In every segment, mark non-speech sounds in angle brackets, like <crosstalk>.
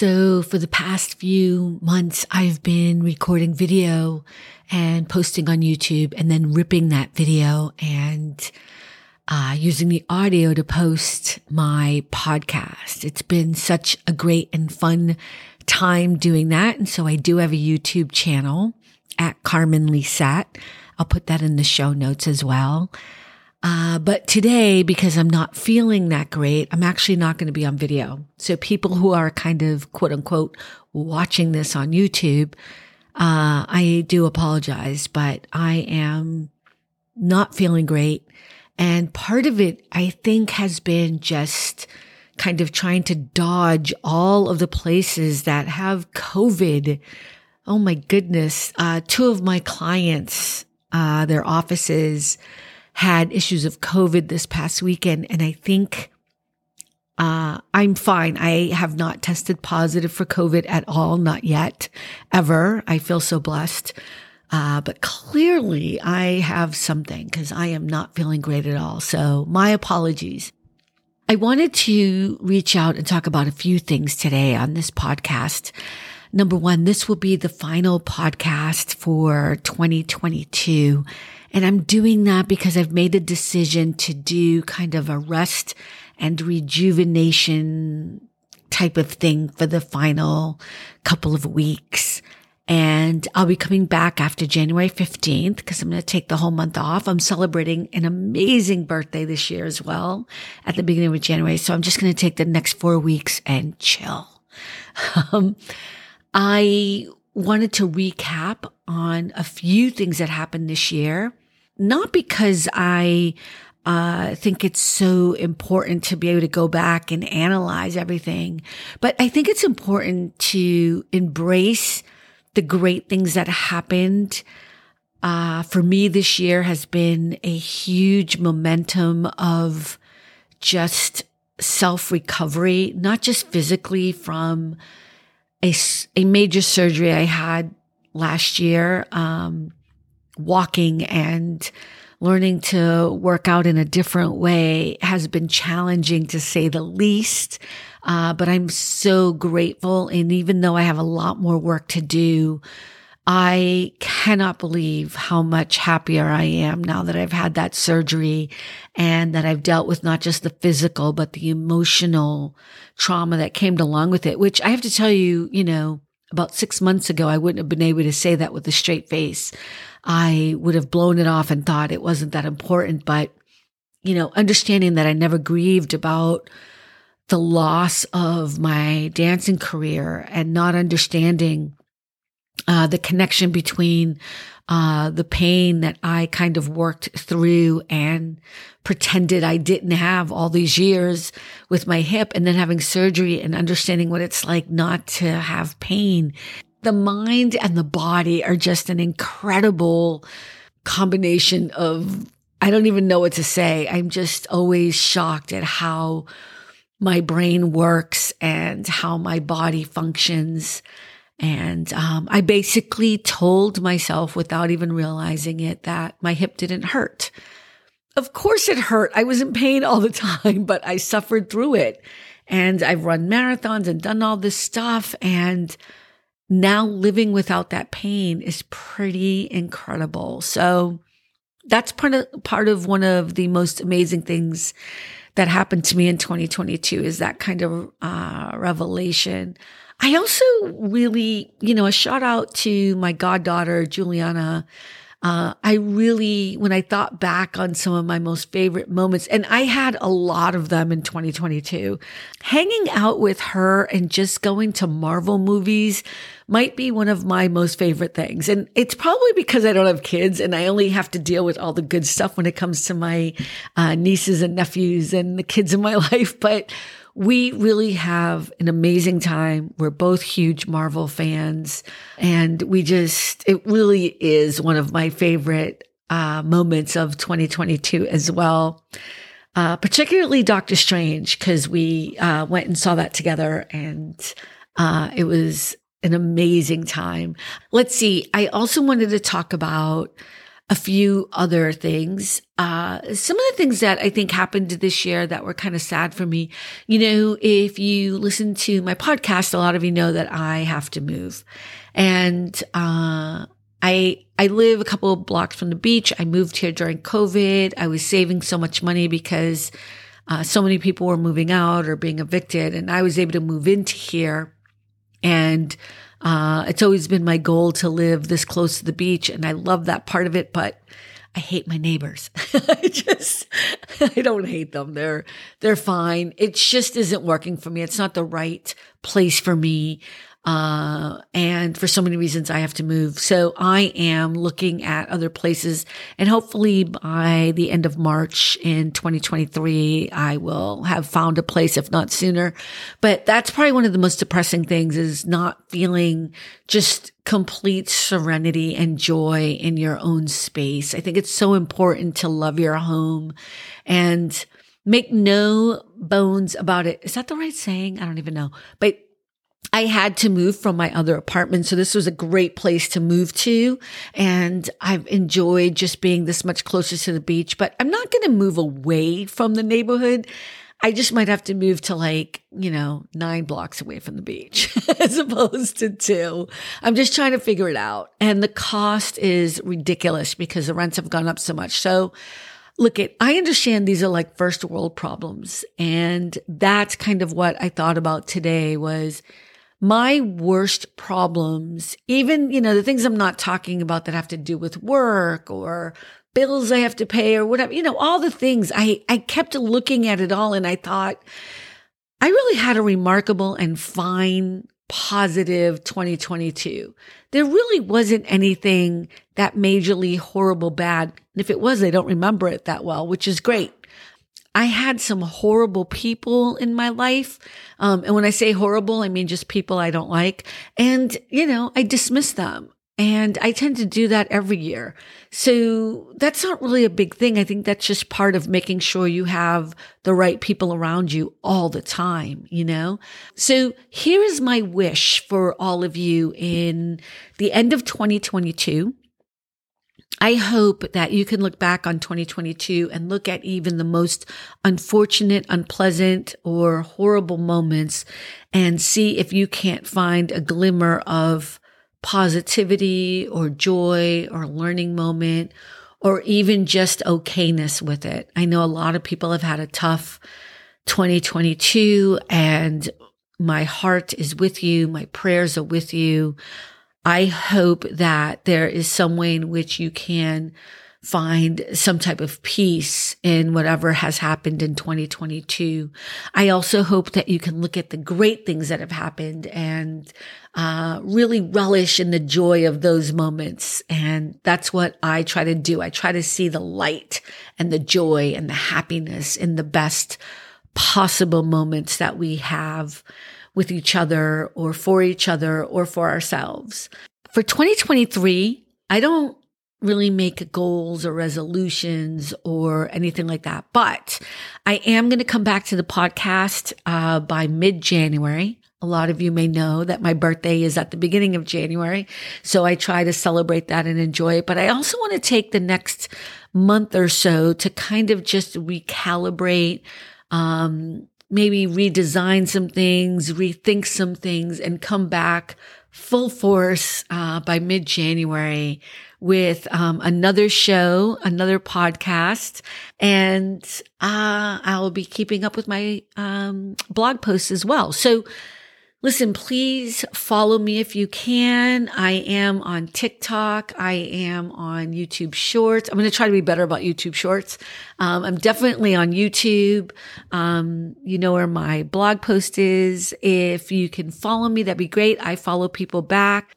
So for the past few months, I've been recording video and posting on YouTube and then ripping that video and uh, using the audio to post my podcast. It's been such a great and fun time doing that. And so I do have a YouTube channel at Carmen Lisette. I'll put that in the show notes as well. Uh, but today, because I'm not feeling that great, I'm actually not going to be on video. So people who are kind of quote unquote watching this on YouTube, uh, I do apologize, but I am not feeling great. And part of it, I think, has been just kind of trying to dodge all of the places that have COVID. Oh my goodness. Uh, two of my clients, uh, their offices had issues of COVID this past weekend. And I think, uh, I'm fine. I have not tested positive for COVID at all. Not yet, ever. I feel so blessed. Uh, but clearly I have something because I am not feeling great at all. So my apologies. I wanted to reach out and talk about a few things today on this podcast. Number one, this will be the final podcast for 2022. And I'm doing that because I've made a decision to do kind of a rest and rejuvenation type of thing for the final couple of weeks. And I'll be coming back after January 15th because I'm going to take the whole month off. I'm celebrating an amazing birthday this year as well at the beginning of January. So I'm just going to take the next four weeks and chill. Um, I wanted to recap on a few things that happened this year, not because I uh, think it's so important to be able to go back and analyze everything, but I think it's important to embrace the great things that happened uh, for me this year has been a huge momentum of just self recovery, not just physically from a, a major surgery I had last year, um, walking and learning to work out in a different way has been challenging to say the least. Uh, but I'm so grateful. And even though I have a lot more work to do, I cannot believe how much happier I am now that I've had that surgery and that I've dealt with not just the physical, but the emotional trauma that came along with it, which I have to tell you, you know, about six months ago, I wouldn't have been able to say that with a straight face. I would have blown it off and thought it wasn't that important. But, you know, understanding that I never grieved about the loss of my dancing career and not understanding uh, the connection between uh, the pain that I kind of worked through and pretended I didn't have all these years with my hip and then having surgery and understanding what it's like not to have pain. The mind and the body are just an incredible combination of, I don't even know what to say. I'm just always shocked at how my brain works and how my body functions. And um, I basically told myself without even realizing it that my hip didn't hurt. Of course it hurt. I was in pain all the <laughs> time, but I suffered through it. And I've run marathons and done all this stuff. And now living without that pain is pretty incredible. So that's part of, part of one of the most amazing things that happened to me in 2022 is that kind of uh, revelation. I also really, you know, a shout out to my goddaughter, Juliana. Uh, I really, when I thought back on some of my most favorite moments, and I had a lot of them in 2022, hanging out with her and just going to Marvel movies might be one of my most favorite things. And it's probably because I don't have kids and I only have to deal with all the good stuff when it comes to my uh, nieces and nephews and the kids in my <laughs> life. But we really have an amazing time. We're both huge Marvel fans and we just, it really is one of my favorite uh, moments of 2022 as well. Uh, particularly Doctor Strange, because we uh, went and saw that together and uh, it was an amazing time. Let's see. I also wanted to talk about a few other things. Uh, some of the things that I think happened this year that were kind of sad for me. You know, if you listen to my podcast, a lot of you know that I have to move and, uh, I, I live a couple of blocks from the beach. I moved here during COVID. I was saving so much money because, uh, so many people were moving out or being evicted and I was able to move into here and uh, it's always been my goal to live this close to the beach, and I love that part of it. But I hate my neighbors. <laughs> I just, <laughs> I don't hate them. They're, they're fine. It just isn't working for me. It's not the right place for me. Uh, and for so many reasons, I have to move. So I am looking at other places and hopefully by the end of March in 2023, I will have found a place, if not sooner. But that's probably one of the most depressing things is not feeling just complete serenity and joy in your own space. I think it's so important to love your home and make no bones about it. Is that the right saying? I don't even know, but I had to move from my other apartment. So this was a great place to move to. And I've enjoyed just being this much closer to the beach, but I'm not going to move away from the neighborhood. I just might have to move to like, you know, nine blocks away from the beach <laughs> as opposed to two. I'm just trying to figure it out. And the cost is ridiculous because the rents have gone up so much. So look at, I understand these are like first world problems. And that's kind of what I thought about today was, my worst problems, even, you know, the things I'm not talking about that have to do with work or bills I have to pay or whatever, you know, all the things I, I kept looking at it all and I thought I really had a remarkable and fine positive 2022. There really wasn't anything that majorly horrible bad. And if it was, I don't remember it that well, which is great. I had some horrible people in my life. Um, and when I say horrible, I mean just people I don't like. And, you know, I dismiss them. And I tend to do that every year. So that's not really a big thing. I think that's just part of making sure you have the right people around you all the time, you know? So here is my wish for all of you in the end of 2022. I hope that you can look back on 2022 and look at even the most unfortunate, unpleasant, or horrible moments and see if you can't find a glimmer of positivity or joy or learning moment or even just okayness with it. I know a lot of people have had a tough 2022 and my heart is with you. My prayers are with you. I hope that there is some way in which you can find some type of peace in whatever has happened in 2022. I also hope that you can look at the great things that have happened and uh, really relish in the joy of those moments. And that's what I try to do. I try to see the light and the joy and the happiness in the best possible moments that we have with each other or for each other or for ourselves. For 2023, I don't really make goals or resolutions or anything like that, but I am going to come back to the podcast uh, by mid January. A lot of you may know that my birthday is at the beginning of January. So I try to celebrate that and enjoy it. But I also want to take the next month or so to kind of just recalibrate, um, maybe redesign some things, rethink some things, and come back full force uh, by mid January with um, another show, another podcast, and uh, I'll be keeping up with my um, blog posts as well. So Listen, please follow me if you can. I am on TikTok. I am on YouTube Shorts. I'm going to try to be better about YouTube Shorts. Um, I'm definitely on YouTube. Um, you know where my blog post is. If you can follow me, that'd be great. I follow people back.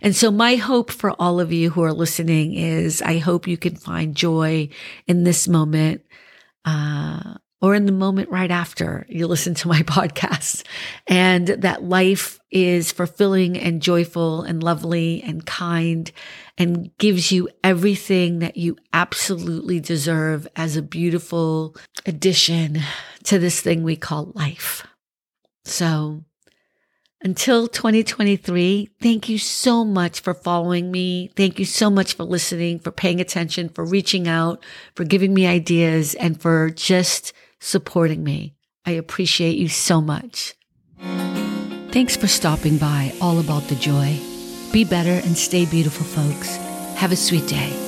And so my hope for all of you who are listening is I hope you can find joy in this moment. Uh, or in the moment right after you listen to my <laughs> podcast and that life is fulfilling and joyful and lovely and kind and gives you everything that you absolutely deserve as a beautiful addition to this thing we call life. So Until 2023, thank you so much for following me. Thank you so much for listening, for paying attention, for reaching out, for giving me ideas, and for just supporting me. I appreciate you so much. Thanks for stopping by All About the Joy. Be better and stay beautiful, folks. Have a sweet day.